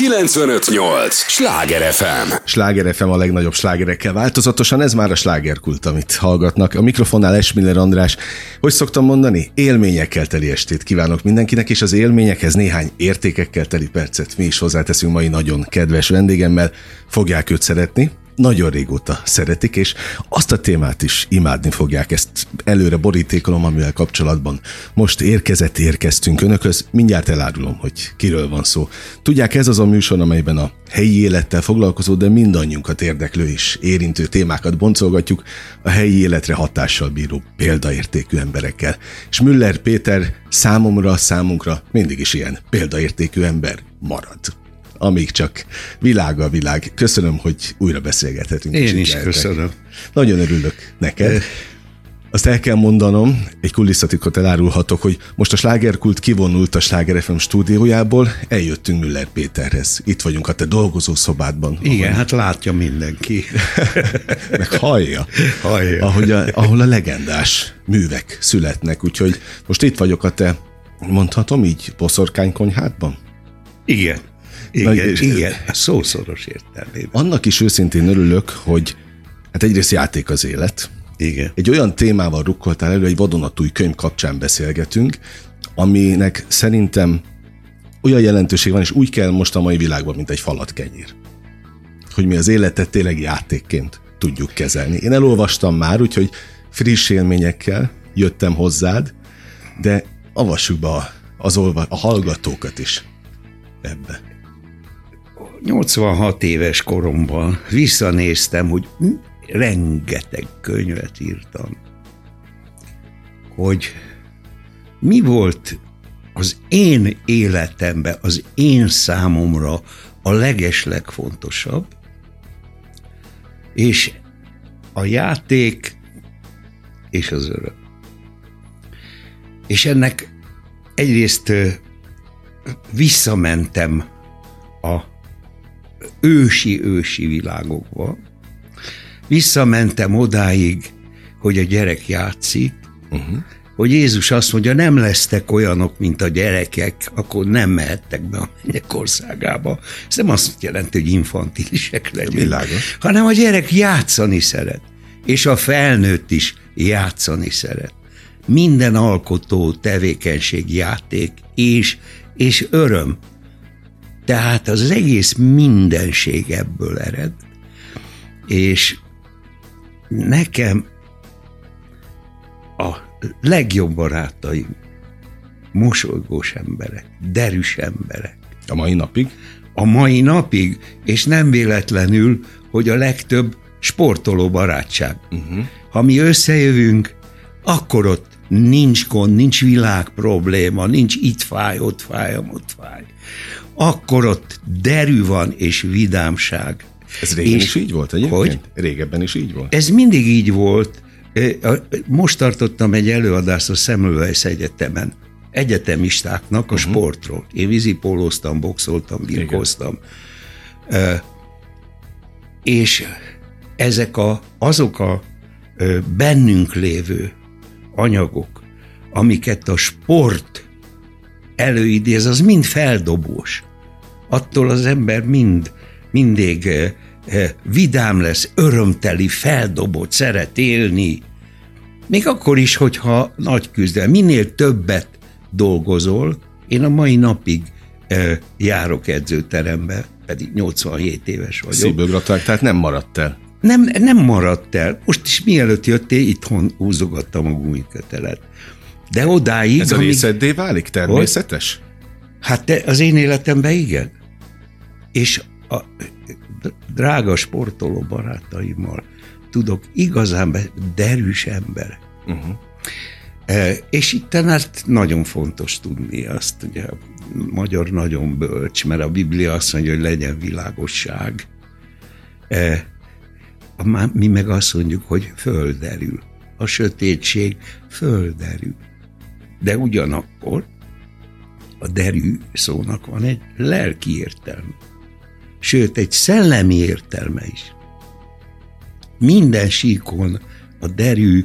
958! Sláger FM! Sláger FM a legnagyobb slágerekkel változatosan, ez már a slágerkult, amit hallgatnak. A mikrofonnál Esmiller András. Hogy szoktam mondani? Élményekkel teli estét kívánok mindenkinek, és az élményekhez néhány értékekkel teli percet mi is hozzáteszünk mai nagyon kedves vendégemmel. Fogják őt szeretni, nagyon régóta szeretik, és azt a témát is imádni fogják, ezt előre borítékolom, amivel kapcsolatban most érkezett, érkeztünk önökhöz, mindjárt elárulom, hogy kiről van szó. Tudják, ez az a műsor, amelyben a helyi élettel foglalkozó, de mindannyiunkat érdeklő és érintő témákat boncolgatjuk a helyi életre hatással bíró példaértékű emberekkel. És Müller Péter számomra, számunkra mindig is ilyen példaértékű ember marad amíg csak világ a világ. Köszönöm, hogy újra beszélgethetünk. Én is lehetek. köszönöm. Nagyon örülök neked. Azt el kell mondanom, egy kulisszatitkot elárulhatok, hogy most a slágerkult kivonult a Sláger FM stúdiójából, eljöttünk Müller Péterhez. Itt vagyunk a te dolgozó szobádban. Igen, ahol... hát látja mindenki. Meg hallja. hallja. Ahogy a, ahol a legendás művek születnek, úgyhogy most itt vagyok a te, mondhatom így, poszorkánykonyhádban? Igen. Igen, Na, és igen, szószoros értelmében. Annak is őszintén örülök, hogy hát egyrészt játék az élet. Igen. Egy olyan témával rukkoltál elő, egy vadonatúj könyv kapcsán beszélgetünk, aminek szerintem olyan jelentőség van, és úgy kell most a mai világban, mint egy falat kenyér. Hogy mi az életet tényleg játékként tudjuk kezelni. Én elolvastam már, úgyhogy friss élményekkel jöttem hozzád, de avassuk be az olva, a hallgatókat is ebbe. 86 éves koromban visszanéztem, hogy rengeteg könyvet írtam, hogy mi volt az én életemben, az én számomra a legeslegfontosabb, és a játék és az öröm. És ennek egyrészt visszamentem ősi-ősi világokba. Visszamentem odáig, hogy a gyerek játszik, uh-huh. hogy Jézus azt mondja, nem lesztek olyanok, mint a gyerekek, akkor nem mehettek be a mennyek országába. Ez nem azt jelenti, hogy infantilisek legyünk, Világos. hanem a gyerek játszani szeret, és a felnőtt is játszani szeret. Minden alkotó tevékenység, játék és, és öröm. Tehát az egész mindenség ebből ered. És nekem a legjobb barátaim mosolygós emberek, derűs emberek. A mai napig? A mai napig, és nem véletlenül, hogy a legtöbb sportoló barátság. Uh-huh. Ha mi összejövünk, akkor ott nincs gond, nincs világ probléma, nincs itt fáj, ott fáj, ott fáj akkor ott derű van és vidámság. Ez régen és is így volt egyébként? Hogy? Régebben is így volt? Ez mindig így volt. Most tartottam egy előadást a Semmelweis Egyetemen, egyetemistáknak a uh-huh. sportról. Én vízipólóztam, boxoltam, birkóztam. És ezek a, azok a bennünk lévő anyagok, amiket a sport előidéz, az mind feldobós attól az ember mind, mindig eh, eh, vidám lesz, örömteli, feldobott, szeret élni. Még akkor is, hogyha nagy küzdelem, minél többet dolgozol, én a mai napig eh, járok edzőterembe, pedig 87 éves vagyok. Szívből gratulálok, tehát nem maradt el. Nem, nem maradt el. Most is mielőtt jöttél, itthon húzogattam a gumikötelet. De odáig... Ez a részeddé válik természetes? Hogy? Hát te, az én életemben igen és a drága sportoló barátaimmal tudok igazán derűs ember. Uh-huh. E, és itt hát nagyon fontos tudni azt, ugye a magyar nagyon bölcs, mert a Biblia azt mondja, hogy legyen világosság. E, mi meg azt mondjuk, hogy földerül. A sötétség földerül. De ugyanakkor a derű szónak van egy lelki értelme sőt egy szellemi értelme is. Minden síkon a derű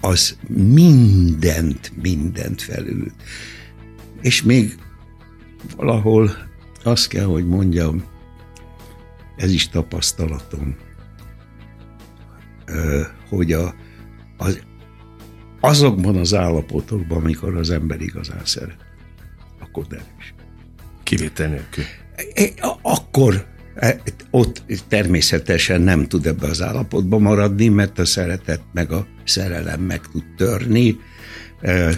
az mindent, mindent felül. És még valahol azt kell, hogy mondjam, ez is tapasztalatom, hogy a, az, azokban az állapotokban, amikor az ember igazán szeret, akkor derűs. Kivétel nélkül. Akkor e, ott természetesen nem tud ebbe az állapotba maradni, mert a szeretet meg a szerelem meg tud törni,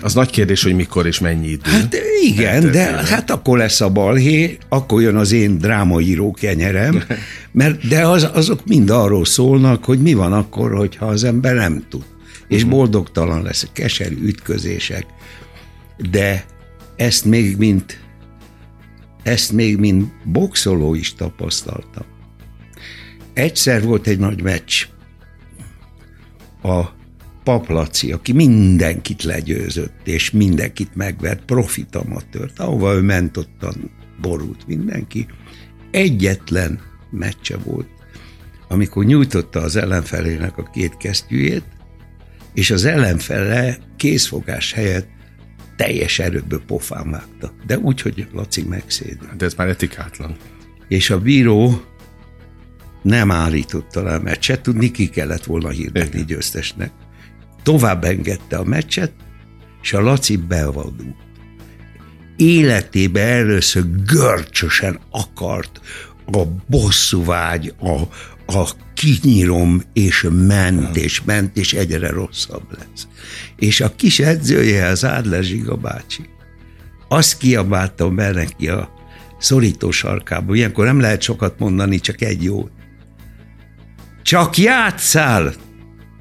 az nagy kérdés, hogy mikor és mennyi idő. Hát igen, de hát akkor lesz a balhé, akkor jön az én drámaíró kenyerem, mert de az, azok mind arról szólnak, hogy mi van akkor, hogyha az ember nem tud. És mhm. boldogtalan lesz, keserű ütközések. De ezt még mint ezt még mint boxoló is tapasztaltam. Egyszer volt egy nagy meccs. A Paplaci, aki mindenkit legyőzött, és mindenkit megvert, profit amatőrt, ahova ő ment, ottan borult mindenki. Egyetlen meccse volt, amikor nyújtotta az ellenfelének a két kesztyűjét, és az ellenfele készfogás helyett teljes erőből pofán vágta. De úgy, hogy Laci megszédült. De ez már etikátlan. És a bíró nem állította le a meccset, tudni ki kellett volna hirdetni győztesnek tovább engedte a meccset, és a Laci bevadult. Életébe először görcsösen akart a bosszúvágy, a, a kinyírom, és ment, és ment, és egyre rosszabb lesz. És a kis edzője, az Ádler Zsiga bácsi, azt kiabálta be neki a szorító sarkába. Ilyenkor nem lehet sokat mondani, csak egy jót. Csak játszál,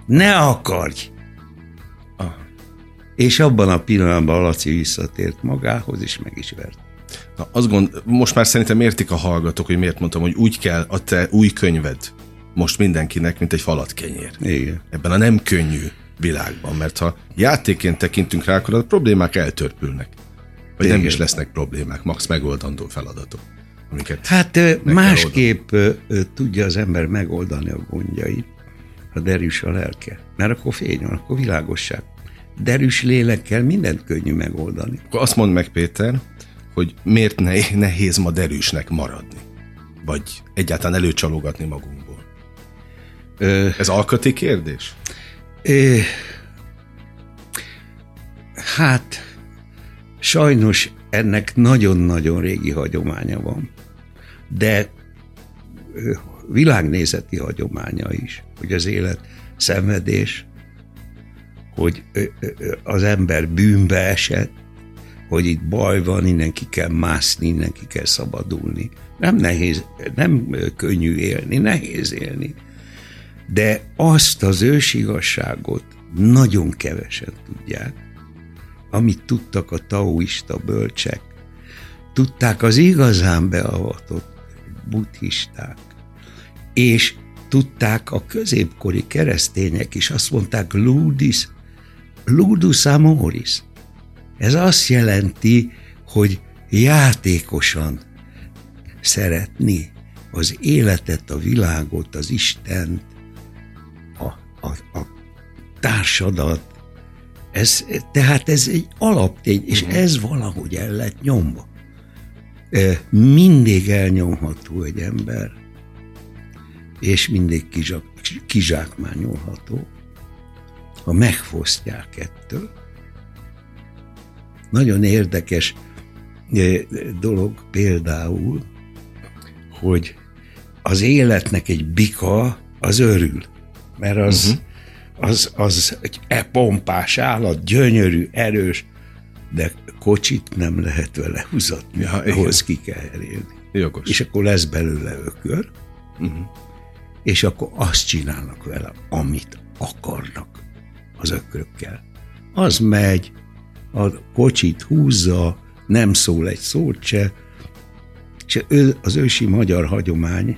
ne akarj! és abban a pillanatban Laci visszatért magához, és meg is vert. Na, azt gond, most már szerintem értik a hallgatók, hogy miért mondtam, hogy úgy kell a te új könyved most mindenkinek, mint egy falat kenyér. Igen. Ebben a nem könnyű világban, mert ha játéként tekintünk rá, akkor a problémák eltörpülnek. Vagy Igen. nem is lesznek problémák, max megoldandó feladatok. Amiket hát másképp tudja az ember megoldani a gondjait, ha derűs a lelke. Mert akkor fény van, akkor világosság derűs lélekkel mindent könnyű megoldani. Akkor azt mondd meg, Péter, hogy miért ne, nehéz ma derűsnek maradni? Vagy egyáltalán előcsalogatni magunkból? Ez alkati kérdés? Ö, hát, sajnos ennek nagyon-nagyon régi hagyománya van. De világnézeti hagyománya is, hogy az élet szenvedés, hogy az ember bűnbe esett, hogy itt baj van, innen ki kell mászni, innen ki kell szabadulni. Nem nehéz, nem könnyű élni, nehéz élni. De azt az ősigasságot nagyon kevesen tudják, amit tudtak a taoista bölcsek, tudták az igazán beavatott buddhisták, és tudták a középkori keresztények is, azt mondták, ludis ludus amoris. Ez azt jelenti, hogy játékosan szeretni az életet, a világot, az Istent, a, a, társadat. Ez, tehát ez egy alaptény, és ez valahogy el lett nyomva. Mindig elnyomható egy ember, és mindig kizsák, kizsákmányolható ha megfosztják ettől. Nagyon érdekes dolog például, hogy az életnek egy bika az örül, mert az, uh-huh. az, az egy e pompás állat, gyönyörű, erős, de kocsit nem lehet vele húzatni, ja, ahhoz ki kell elérni. Jogos. És akkor lesz belőle ökör, uh-huh. és akkor azt csinálnak vele, amit akarnak az ökrökkel. Az megy, a kocsit húzza, nem szól egy szót se, és az ősi magyar hagyomány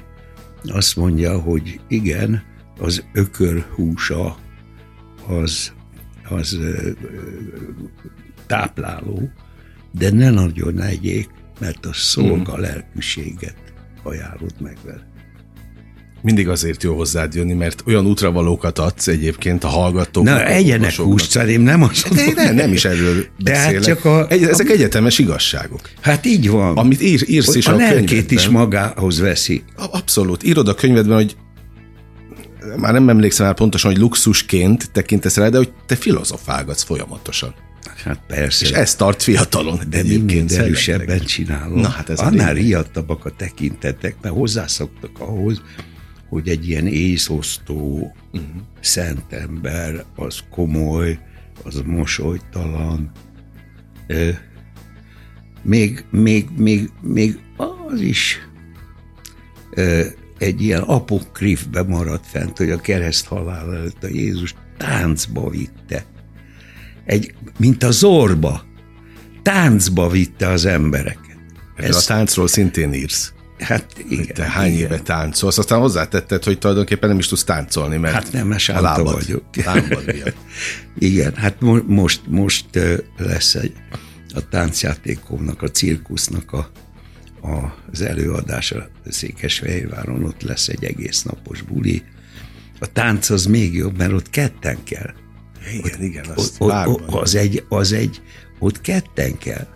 azt mondja, hogy igen, az ökör húsa az, az tápláló, de ne nagyon egyék, mert a szolga mm. lelkűséget ajánlott meg vele. mindig azért jó hozzád jönni, mert olyan útravalókat adsz egyébként a hallgatóknak. Na, egyenek hússzerém, nem az. De nem, is erről beszélek. Hát csak a, Egy, ezek a, egyetemes igazságok. Hát így van. Amit ír, írsz is a, a lelkét is magához veszi. Abszolút. Írod a könyvedben, hogy már nem emlékszem már pontosan, hogy luxusként tekintesz rá, de hogy te filozofálgatsz folyamatosan. Hát persze. És ez tart fiatalon. De egyébként erősebben csinálom. Na, hát ez Annál riadtabbak a tekintetek, mert hozzászoktak ahhoz, hogy egy ilyen észosztó uh-huh. szent ember, az komoly, az mosolytalan. még, még, még, még az is egy ilyen apokrifbe maradt fent, hogy a kereszt halál előtt a Jézus táncba vitte. Egy, mint a zorba, táncba vitte az embereket. Ez a táncról szintén írsz. Hát igen. Te hány igen. éve táncolsz? Aztán hozzátetted, hogy tulajdonképpen nem is tudsz táncolni, mert Hát nem, mert a lábad, vagyok. Lábad igen, hát mo- most, most lesz egy a táncjátékomnak, a cirkusznak a, a, az előadása Székesfehérváron, ott lesz egy egész napos buli. A tánc az még jobb, mert ott ketten kell. Igen, ott, igen, azt ott, ott, az, egy, az egy, ott ketten kell.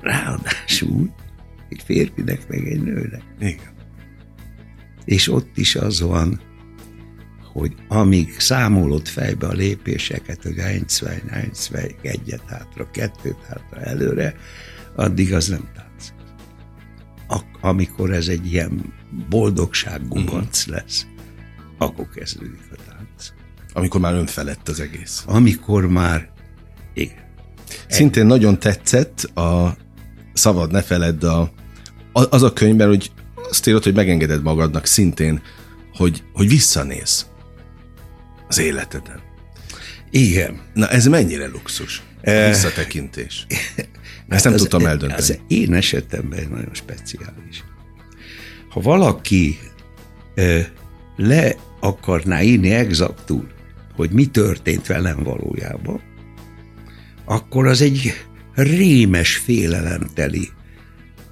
Ráadásul egy férfinek, meg egy nőnek. Igen. És ott is az van, hogy amíg számolod fejbe a lépéseket, hogy eins, zwei, eins, zwei, egyet hátra, kettőt hátra, előre, addig az nem tánc. Amikor ez egy ilyen boldogság gubanc uh-huh. lesz, akkor kezdődik a tánc. Amikor már önfelett az egész. Amikor már, igen. Szintén nagyon tetszett a Szabad ne feledd a az a könyvben, hogy azt írod, hogy megengeded magadnak szintén, hogy, hogy visszanéz az életeden. Igen. Na ez mennyire luxus? Eh, visszatekintés. Ezt nem az, tudtam eldönteni. Az én esetemben nagyon speciális. Ha valaki e, le akarná írni exaktul, hogy mi történt velem valójában, akkor az egy rémes félelemteli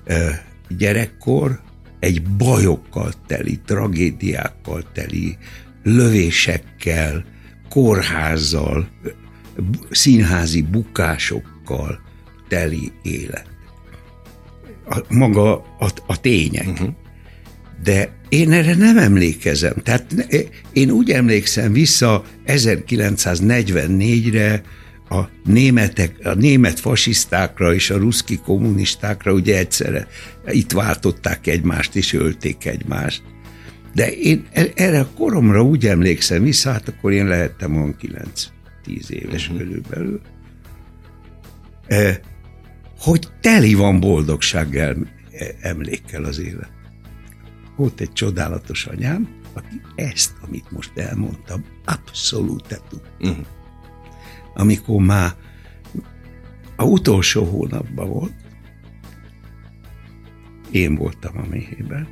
e, gyerekkor egy bajokkal teli, tragédiákkal teli, lövésekkel, kórházzal, színházi bukásokkal teli élet. A, maga a, a tények. Uh-huh. De én erre nem emlékezem. Tehát én úgy emlékszem vissza 1944-re, a németek, a német fasisztákra és a ruszki kommunistákra ugye egyszerre itt váltották egymást és ölték egymást. De én e, erre a koromra úgy emlékszem vissza, hát akkor én lehettem olyan 9-10 éves uh-huh. körülbelül, e, hogy teli van boldogság e, emlékkel az élet. Volt egy csodálatos anyám, aki ezt, amit most elmondtam, abszolút tud. Uh-huh amikor már a utolsó hónapban volt, én voltam a méhében,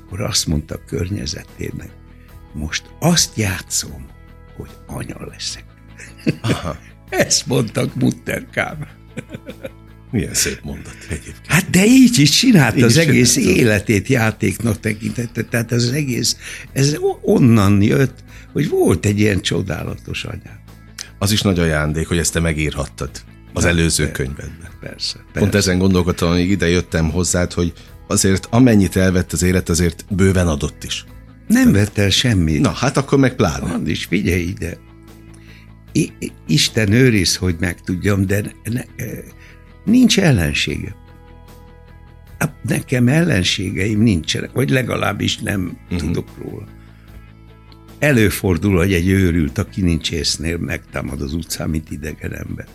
akkor azt mondta a környezetének, most azt játszom, hogy anya leszek. Aha. Ezt mondtak Mutterkám. Milyen szép mondat egyébként. Hát de így is csinálta így az is egész csinálta. életét játéknak tekintette, tehát az egész, ez onnan jött, hogy volt egy ilyen csodálatos anyám. Az is nagy ajándék, hogy ezt te megírhattad az Na, előző persze, könyvedben. Persze, persze. Pont ezen gondolkodtam, hogy ide jöttem hozzád, hogy azért amennyit elvett az élet, azért bőven adott is. Nem vett el semmit. Na, hát akkor meg pláne. Andis, figyelj ide. Isten őriz, hogy megtudjam, de ne, nincs ellensége. Nekem ellenségeim nincsenek, vagy legalábbis nem uh-huh. tudok róla. Előfordul, hogy egy őrült, aki nincs észnél, megtámad az utcán, mint idegen ember.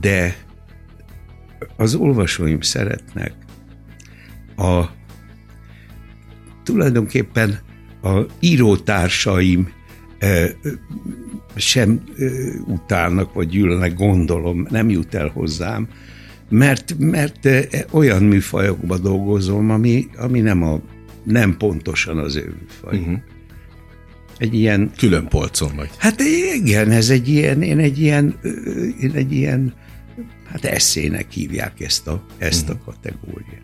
De az olvasóim szeretnek a tulajdonképpen a írótársaim e, sem utálnak, vagy gyűlölnek, gondolom, nem jut el hozzám, mert, mert e, olyan műfajokba dolgozom, ami, ami nem, a, nem pontosan az ő műfaj. Uh-huh egy ilyen... Külön polcon vagy. Hát igen, ez egy ilyen, én egy ilyen, én egy ilyen, hát eszének hívják ezt a, ezt a mhm. kategóriát.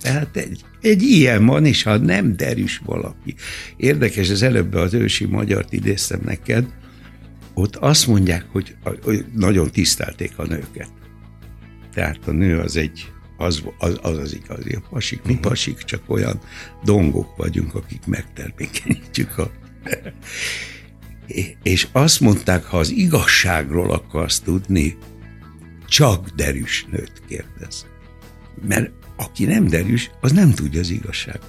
Tehát egy, egy ilyen van, és ha nem derűs valaki. Érdekes, az előbb az ősi magyart idéztem neked, ott azt mondják, hogy, nagyon tisztelték a nőket. Tehát a nő az egy, az az, az, az igazi a pasik. Mi mhm. pasik csak olyan dongok vagyunk, akik megtermékenyítjük a... És azt mondták, ha az igazságról akarsz tudni, csak derűs nőt kérdez. Mert aki nem derűs, az nem tudja az igazság.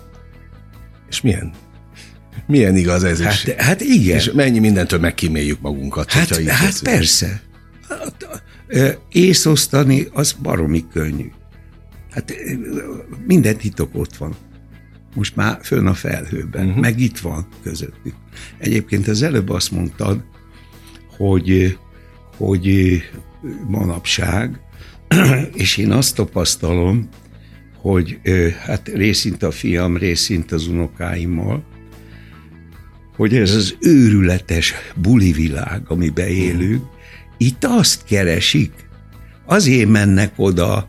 És milyen? Milyen igaz ez hát, is? Hát igen. És mennyi mindentől megkíméljük magunkat. Hát, hát persze. Hát, észosztani az baromi könnyű. Hát minden titok ott van. Most már fönn a felhőben, uh-huh. meg itt van közöttük. Egyébként az előbb azt mondtad, hogy, hogy manapság, és én azt tapasztalom, hogy hát részint a fiam, részint az unokáimmal, hogy ez az őrületes buli világ, amiben élünk, itt azt keresik, azért mennek oda,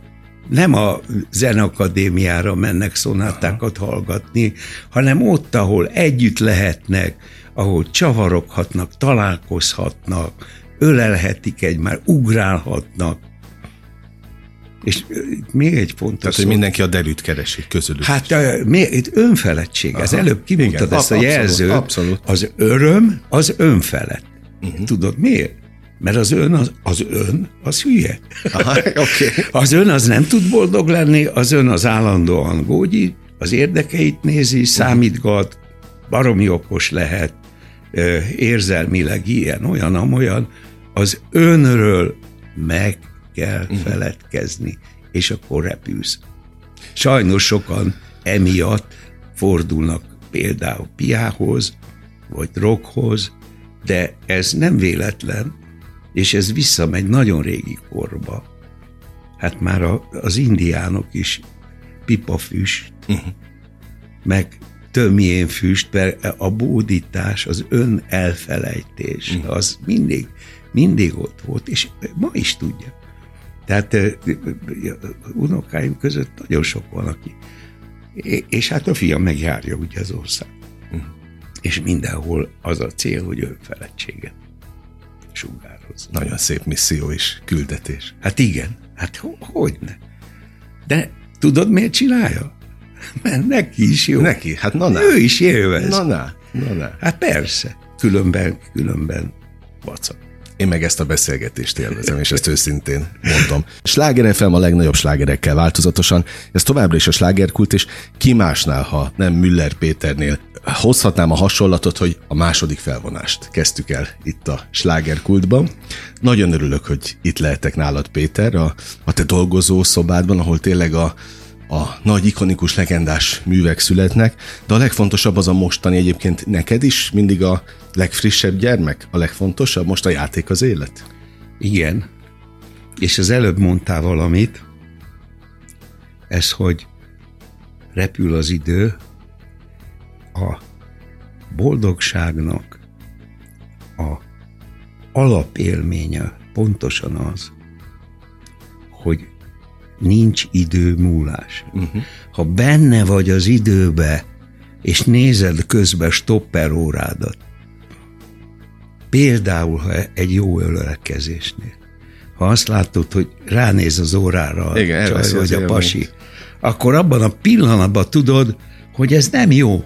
nem a zenakadémiára mennek szonátákat hallgatni, hanem ott, ahol együtt lehetnek, ahol csavaroghatnak, találkozhatnak, ölelhetik egymást, ugrálhatnak. És még egy fontos Tehát, hogy mindenki a derűt keresi közülük. Hát itt önfeledtség. Ez előbb kimondtad ezt a jelzőt. Abszolút. Az öröm az önfelett. Uh-huh. Tudod miért? Mert az ön, az, az ön, az hülye. Aha, okay. Az ön az nem tud boldog lenni, az ön az állandóan gógyi, az érdekeit nézi, számítgat, baromi okos lehet, érzelmileg ilyen, olyan, amolyan, az önről meg kell uh-huh. feledkezni, és akkor repülsz. Sajnos sokan emiatt fordulnak például piához, vagy rockhoz, de ez nem véletlen, és ez visszamegy nagyon régi korba. Hát már a, az indiánok is pipafüst, uh-huh. meg tömjén füst, mert a bódítás, az ön elfelejtés, uh-huh. az mindig, mindig ott volt, és ma is tudja. Tehát unokáim között nagyon sok van, aki. És hát a fiam megjárja ugye az ország. Uh-huh. És mindenhol az a cél, hogy önfeledtséget sugároz. Nagyon szép misszió is, küldetés. Hát igen, hát ho- hogy ne. De tudod, miért csinálja? Mert neki is jó. Neki, hát na, na. Ő is élvez. Na, na, na, na. Hát persze, különben, különben vacak. Én meg ezt a beszélgetést élvezem, és ezt őszintén mondom. Sláger FM a legnagyobb slágerekkel változatosan, ez továbbra is a slágerkult, és ki másnál, ha nem Müller Péternél. Hozhatnám a hasonlatot, hogy a második felvonást kezdtük el itt a slágerkultban. Nagyon örülök, hogy itt lehetek nálad, Péter, a, a te dolgozó szobádban, ahol tényleg a, a nagy, ikonikus, legendás művek születnek, de a legfontosabb az a mostani egyébként neked is mindig a legfrissebb gyermek, a legfontosabb, most a játék az élet. Igen, és az előbb mondtál valamit, ez, hogy repül az idő, a boldogságnak a alapélménye pontosan az, hogy nincs idő múlás. Uh-huh. Ha benne vagy az időbe, és nézed közben stopper órádat, például ha egy jó ölelkezésnél, ha azt látod, hogy ránéz az órára Igen, a csaj, vagy a pasi, akkor abban a pillanatban tudod, hogy ez nem jó.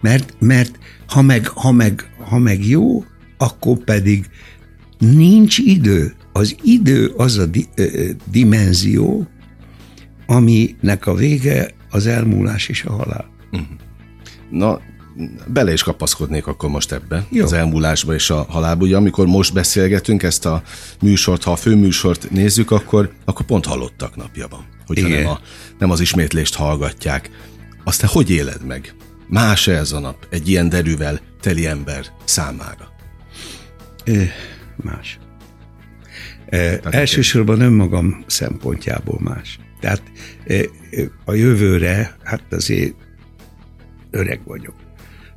Mert, mert ha, meg, ha, meg, ha meg jó, akkor pedig nincs idő. Az idő az a di, ö, dimenzió, aminek a vége az elmúlás és a halál. Uh-huh. Na, bele is kapaszkodnék akkor most ebbe, Jó. az elmúlásba és a halálba. Ugye amikor most beszélgetünk ezt a műsort, ha a főműsort nézzük, akkor, akkor pont halottak napja van. Hogyha nem, a, nem az ismétlést hallgatják. Azt te hogy éled meg? Más-e ez a nap egy ilyen derűvel teli ember számára? É, más. E, elsősorban önmagam szempontjából más. Tehát e, a jövőre, hát azért öreg vagyok.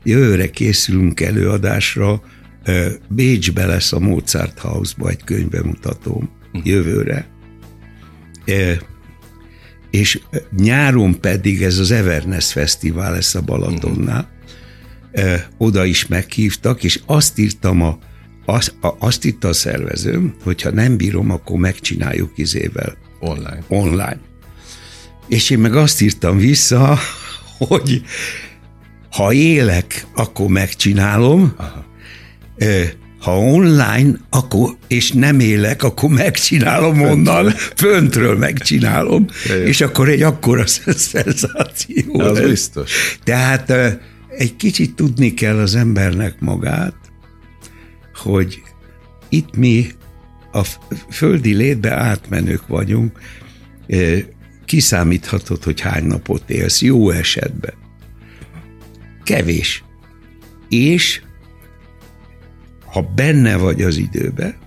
Jövőre készülünk előadásra, e, Bécsbe lesz a Mozart House-ba egy könyvemutatóm uh-huh. jövőre. És nyáron pedig ez az Everness Fesztivál lesz a Balatonnál, uh-huh. oda is meghívtak, és azt írtam a, azt, a, azt írta a szervezőm, hogyha nem bírom, akkor megcsináljuk izével. Online. Online. És én meg azt írtam vissza, hogy ha élek, akkor megcsinálom, Aha. ha online, akkor, és nem élek, akkor megcsinálom onnan, föntről megcsinálom, és akkor egy akkora szenzáció. Az lesz. biztos. Tehát egy kicsit tudni kell az embernek magát, hogy itt mi a földi létbe átmenők vagyunk, kiszámíthatod, hogy hány napot élsz, jó esetben. Kevés. És ha benne vagy az időbe,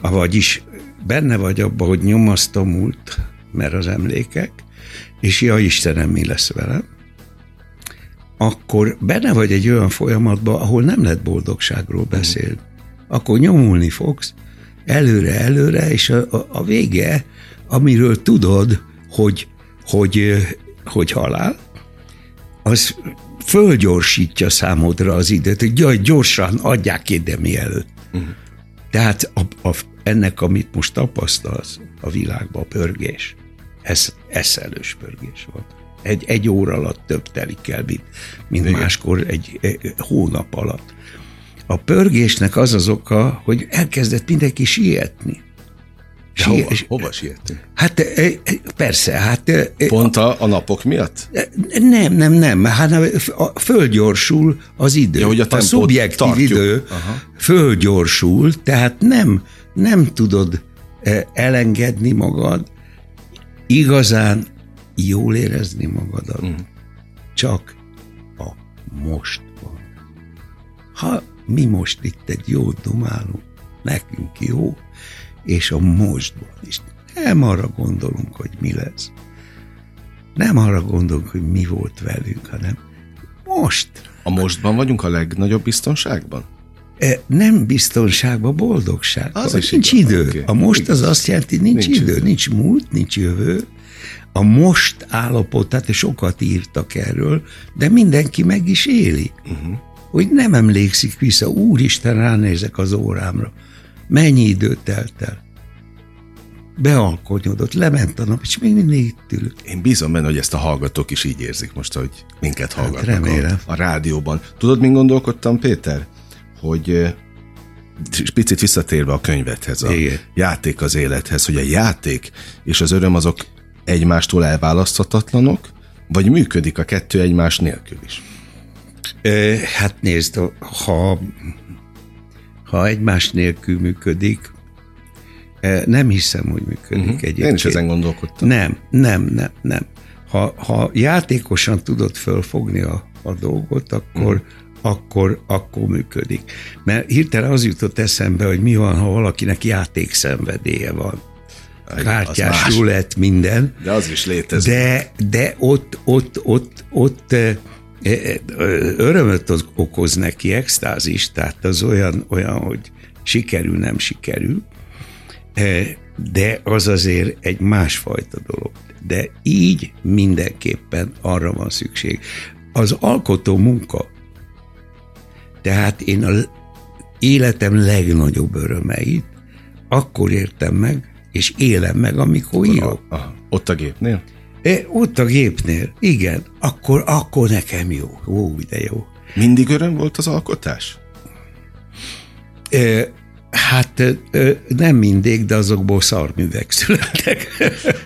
vagyis benne vagy abba, hogy nyomaszt a múlt, mert az emlékek, és ja Istenem, mi lesz velem, akkor benne vagy egy olyan folyamatban, ahol nem lehet boldogságról beszélni. Akkor nyomulni fogsz, előre, előre, és a, a, vége, amiről tudod, hogy, hogy, hogy halál, az fölgyorsítja számodra az időt, hogy jaj, gyorsan adják ide mielőtt. Tehát a, a, ennek, amit most tapasztalsz a világban, a pörgés, ez eszelős pörgés volt. Egy, egy óra alatt több telik el, mint, mint máskor egy, egy hónap alatt. A pörgésnek az az oka, hogy elkezdett mindenki sietni. Sie- hova, hova sietni? Hát persze, hát... Pont a, a napok miatt? Nem, nem, nem. Hát fölgyorsul az idő. Ja, hogy a, a szubjektív tartjuk. idő Aha. fölgyorsul, tehát nem, nem tudod elengedni magad, igazán jól érezni magadat. Mm. Csak a mostban. Ha mi most itt egy jót domálunk, nekünk jó, és a mostban is. Nem arra gondolunk, hogy mi lesz. Nem arra gondolunk, hogy mi volt velünk, hanem most. A mostban vagyunk a legnagyobb biztonságban? E, nem biztonságban, boldogságban. Az nincs idő. Okay. A most az azt jelenti, nincs, nincs idő, idő, nincs múlt, nincs jövő. A most állapotát, és sokat írtak erről, de mindenki meg is éli. Uh-huh. Hogy nem emlékszik vissza, úristen, ránézek az órámra. Mennyi időt telt el? Bealkonyodott, lement a nap, és még mindig itt ülök. Én bízom benne, hogy ezt a hallgatók is így érzik most, hogy minket hát hallgatnak hát remélem. A, a rádióban. Tudod, min gondolkodtam, Péter? Hogy picit visszatérve a könyvethez, a Igen. játék az élethez, hogy a játék és az öröm azok egymástól elválaszthatatlanok, vagy működik a kettő egymás nélkül is? Hát nézd, ha ha egymás nélkül működik, nem hiszem, hogy működik uh-huh. egyébként. Én is ezen gondolkodtam. Nem, nem, nem, nem. Ha, ha játékosan tudod fölfogni a, a dolgot, akkor, uh-huh. akkor, akkor működik. Mert hirtelen az jutott eszembe, hogy mi van, ha valakinek játékszenvedélye van. Kártyás, rulett, minden. De az is létezik. De, de ott, ott, ott, ott örömöt okoz neki, extázis, tehát az olyan, olyan, hogy sikerül, nem sikerül, de az azért egy másfajta dolog. De így mindenképpen arra van szükség. Az alkotó munka, tehát én a életem legnagyobb örömeit akkor értem meg, és élem meg, amikor írok. Ott a gépnél? É, ott a gépnél, igen, akkor, akkor nekem jó. Ó, de jó. Mindig öröm volt az alkotás? É, Hát nem mindig, de azokból szarművek születtek.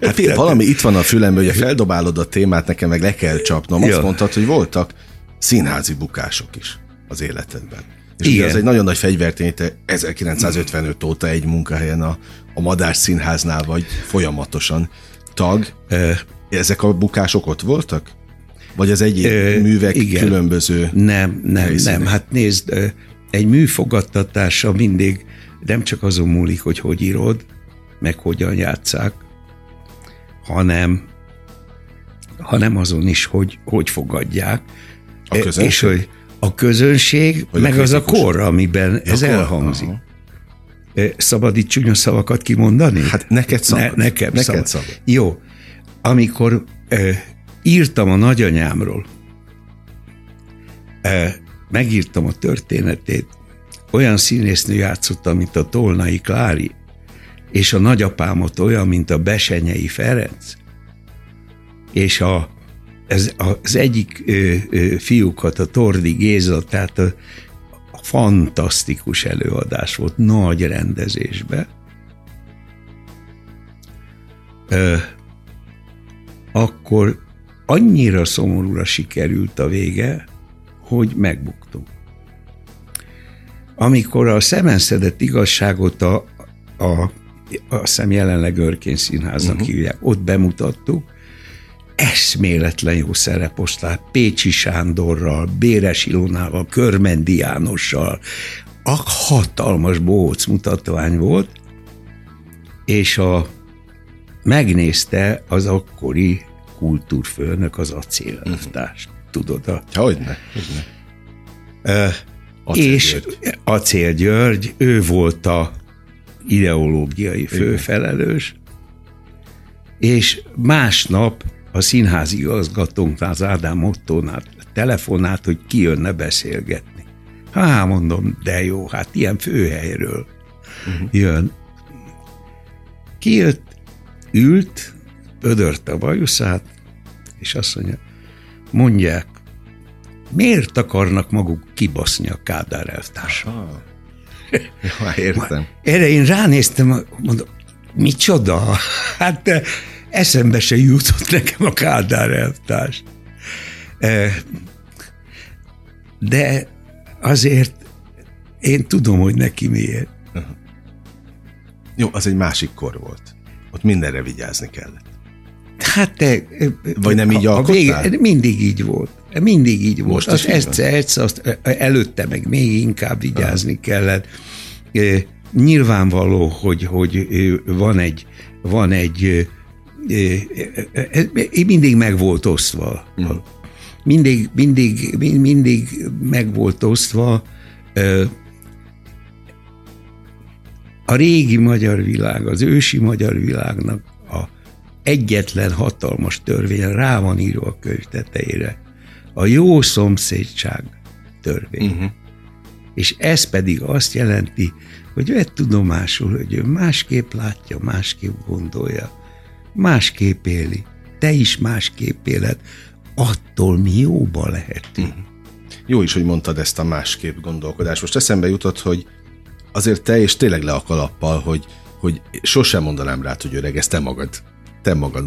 Hát figyelj, valami itt van a fülemben, hogy feldobálod a témát, nekem meg le kell csapnom. Azt ja. mondtad, hogy voltak színházi bukások is az életedben. És Igen. ugye az egy nagyon nagy fegyvertény, te 1955 óta egy munkahelyen a, a Madás Színháznál vagy folyamatosan tag. Ezek a bukások ott voltak? Vagy az egyéb Ö, művek igen. különböző Nem, nem, helyszínek? nem. Hát nézd, egy mű fogadtatása mindig nem csak azon múlik, hogy hogy írod, meg hogyan játszák, hanem, hanem azon is, hogy hogy fogadják. A közönség? És hogy a közönség, Vagy meg a az a kor, amiben a ez kor? elhangzik. Aha. Szabad itt csúnya szavakat kimondani? Hát neked szabad. Ne, nekem neked szabad. szabad. Jó, amikor ö, írtam a nagyanyámról, ö, megírtam a történetét, olyan színésznő játszotta, mint a Tolnai Klári, és a nagyapámot olyan, mint a Besenyei Ferenc, és a, ez, az egyik ö, ö, fiúkat, a Tordi Géza, tehát a fantasztikus előadás volt, nagy rendezésbe. Ö, akkor annyira szomorúra sikerült a vége, hogy megbuktunk. Amikor a szemenszedett igazságot a, a azt hiszem jelenleg Örkény Színháznak uh-huh. hívják, ott bemutattuk, eszméletlen jó szereposztál, Pécsi Sándorral, Béres Ilonával, Körmendi Jánossal, a hatalmas bohóc mutatvány volt, és a, megnézte az akkori kultúrfőnök az acélelvtást. Uh-huh. Tudod? A, hogyne, hogyne. Uh, Acél és György. Acél György, ő volt a ideológiai főfelelős, és másnap a színházi igazgatónknál, az Ádám Ottónál telefonált, hogy ki jönne beszélgetni. Há, mondom, de jó, hát ilyen főhelyről uh-huh. jön. Kijött, ült, ödörte a bajuszát, és azt mondja, mondják, miért akarnak maguk kibaszni a Kádár elvtársat? Ja, értem. Erre én ránéztem, mondom, micsoda? Hát eszembe se jutott nekem a Kádár elvtárs. Eh, de azért én tudom, hogy neki miért. Jó, az egy másik kor volt. Ott mindenre vigyázni kellett. Hát te... Vagy nem így a, a vége, Mindig így volt. Mindig így volt. Most az egyszer, egyszer, azt előtte meg még inkább vigyázni Aha. kellett. Nyilvánvaló, hogy, hogy van egy, van egy mindig meg volt osztva. Mm. Mindig, mindig, mindig meg volt osztva a régi magyar világ, az ősi magyar világnak a egyetlen hatalmas törvény rá van írva a könyv tetejére. A jó szomszédság törvény. Uh-huh. És ez pedig azt jelenti, hogy vett tudomásul, hogy ő másképp látja, másképp gondolja, másképp éli. Te is másképp éled, attól mi jóba lehetünk. Uh-huh. Jó is, hogy mondtad ezt a másképp gondolkodást. Most eszembe jutott, hogy azért te és tényleg le a kalappal, hogy, hogy sosem mondanám rá, hogy öreg, ezt te magad te magad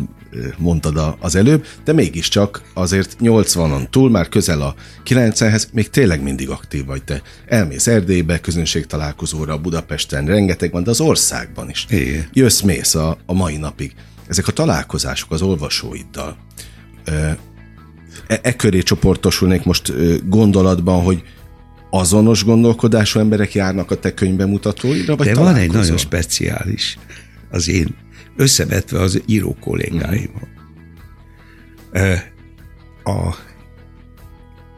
mondtad az előbb, de mégiscsak azért 80-on túl, már közel a 90-hez, még tényleg mindig aktív vagy te. Elmész Erdélybe, találkozóra, Budapesten, rengeteg van, de az országban is. Igen. Jössz-mész a, a mai napig. Ezek a találkozások az olvasóiddal, e, e köré csoportosulnék most gondolatban, hogy azonos gondolkodású emberek járnak a te könyvbemutatóidra, vagy De van egy nagyon speciális az én összevetve az író kollégáimmal. A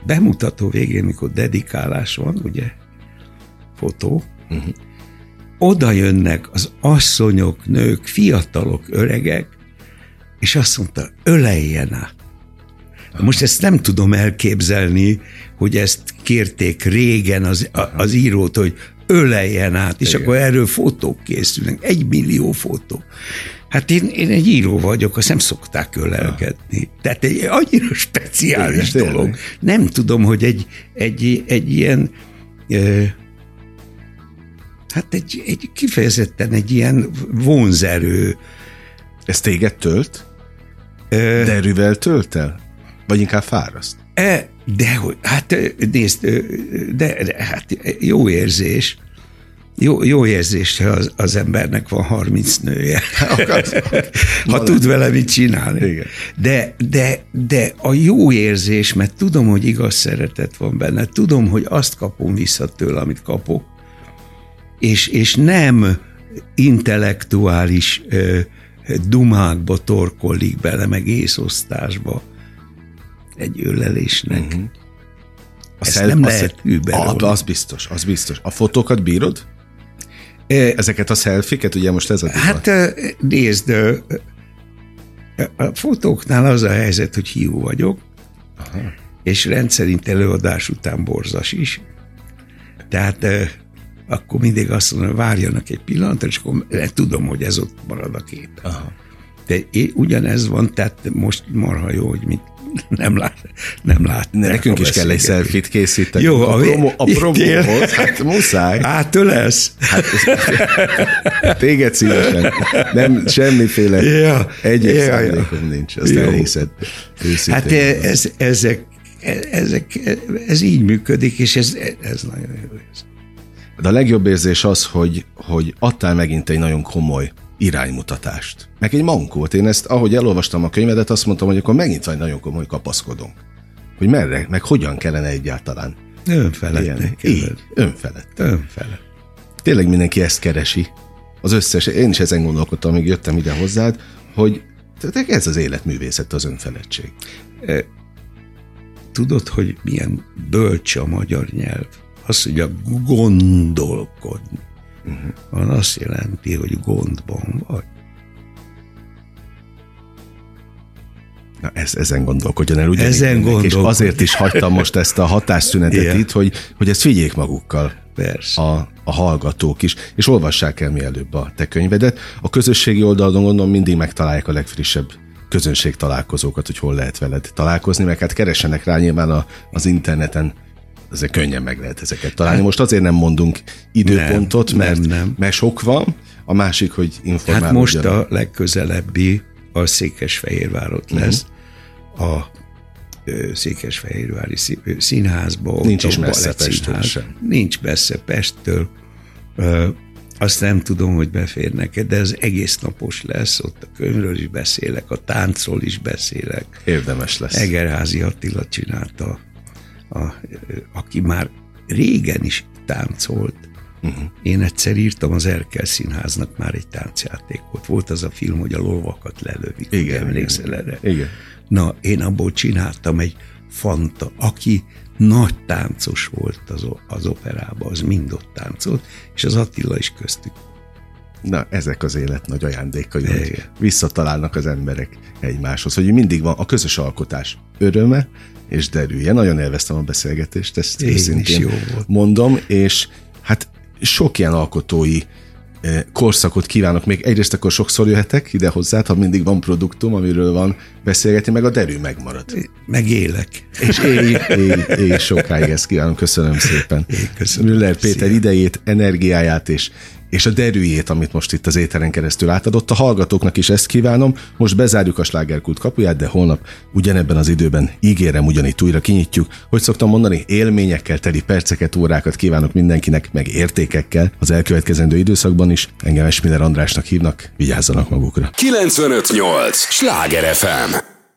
bemutató végén, mikor dedikálás van, ugye, fotó, uh-huh. Oda jönnek az asszonyok, nők, fiatalok, öregek, és azt mondta, öleljen át. Most ezt nem tudom elképzelni, hogy ezt kérték régen az, az írót, hogy öleljen át, és Igen. akkor erről fotók készülnek, egy millió fotó. Hát én, én egy író vagyok, azt nem szokták ölelgetni. Ja. Tehát egy annyira speciális Igen, dolog. Nem tudom, hogy egy, egy, egy ilyen ö, hát egy, egy kifejezetten egy ilyen vonzerő. Ez téged tölt? Ö, De erővel tölt el? Vagy inkább fáraszt? E, de, hát nézd, de, de hát jó érzés, jó, jó érzés, ha az, az embernek van 30 nője. ha tud vele mit csinálni. Igen. De, de, de a jó érzés, mert tudom, hogy igaz szeretet van benne, tudom, hogy azt kapom vissza tőle, amit kapok, és, és nem intellektuális ö, dumákba torkollik bele, meg észosztásba egy ölelésnek. Uh-huh. A Ezt szel- nem lehet a, Az biztos, az biztos. A fotókat bírod? Ezeket a szelfiket, ugye most ez a? Hát nézd, A fotóknál az a helyzet, hogy hiú vagyok, Aha. és rendszerint előadás után borzas is. Tehát akkor mindig azt mondom, hogy várjanak egy pillanatra, és akkor tudom, hogy ez ott marad a kép. Aha. De én, ugyanez van, tehát most marha jó, hogy mit nem lát, nem lát. Nekünk is kell egy szelfit készíteni. Jó, a, promo, a promóhoz, hát muszáj. Hát lesz. Hát, téged szívesen. Nem, semmiféle ja, egyéb ja, szándékom ja. nincs, azt jó. elhiszed. Hát ez, ezek, ezek, ez így működik, és ez, ez nagyon jó. De a legjobb érzés az, hogy, hogy adtál megint egy nagyon komoly iránymutatást. Meg egy mankót. Én ezt, ahogy elolvastam a könyvedet, azt mondtam, hogy akkor megint vagy nagyon komoly kapaszkodunk. Hogy merre, meg hogyan kellene egyáltalán. Önfelett. Így, önfelett. Önfelett. Tényleg mindenki ezt keresi. Az összes, én is ezen gondolkodtam, amíg jöttem ide hozzád, hogy ez az életművészet, az önfeledtség. Tudod, hogy milyen bölcs a magyar nyelv? Az, hogy a gondolkodni uh-huh. az azt jelenti, hogy gondban vagy. Na, ez, ezen gondolkodjon el, ugye? Ezen gondolkodjon. És azért is hagytam most ezt a hatásszünetet yeah. itt, hogy, hogy ezt figyék magukkal. Persze. A, a hallgatók is, és olvassák el mielőbb a te könyvedet. A közösségi oldalon gondolom mindig megtalálják a legfrissebb közönség találkozókat, hogy hol lehet veled találkozni, meg hát keresenek rá nyilván a, az interneten ezek könnyen meg lehet ezeket találni. Most azért nem mondunk időpontot, nem, mert, nem, nem. mert sok van, a másik, hogy informálódjanak. Hát most a legközelebbi a Székesfehérvárot uh-huh. lesz, a Székesfehérvári színházba. Nincs is messze Pesttől sem. Nincs messze Pesttől. Azt nem tudom, hogy beférnek de ez egész napos lesz, ott a könyvről is beszélek, a táncról is beszélek. Érdemes lesz. Egerházi Attila csinálta a, aki már régen is táncolt. Uh-huh. Én egyszer írtam az Erkel Színháznak már egy táncjátékot. Volt az a film, hogy a lovakat lelövik. Igen, emlékszel igen. erre? Igen. Na, én abból csináltam egy fanta, aki nagy táncos volt az, az operában, az mind ott táncolt, és az Attila is köztük. Na, ezek az élet nagy ajándékai, hogy visszatalálnak az emberek egymáshoz, hogy mindig van a közös alkotás öröme, és derülje. Nagyon élveztem a beszélgetést, ezt Én őszintén jó volt. mondom, és hát sok ilyen alkotói eh, korszakot kívánok még. Egyrészt akkor sokszor jöhetek ide hozzá, ha mindig van produktum, amiről van beszélgetni, meg a derű megmarad. Meg élek. És élj, élj, élj sokáig ezt kívánom. Köszönöm szépen. Én köszönöm. Müller Péter Szia. idejét, energiáját és és a derűjét, amit most itt az éteren keresztül átadott. A hallgatóknak is ezt kívánom. Most bezárjuk a slágerkult kapuját, de holnap ugyanebben az időben ígérem ugyanitt újra kinyitjuk. Hogy szoktam mondani, élményekkel teli perceket, órákat kívánok mindenkinek, meg értékekkel az elkövetkezendő időszakban is. Engem Esmiller Andrásnak hívnak, vigyázzanak magukra. 958! Sláger FM!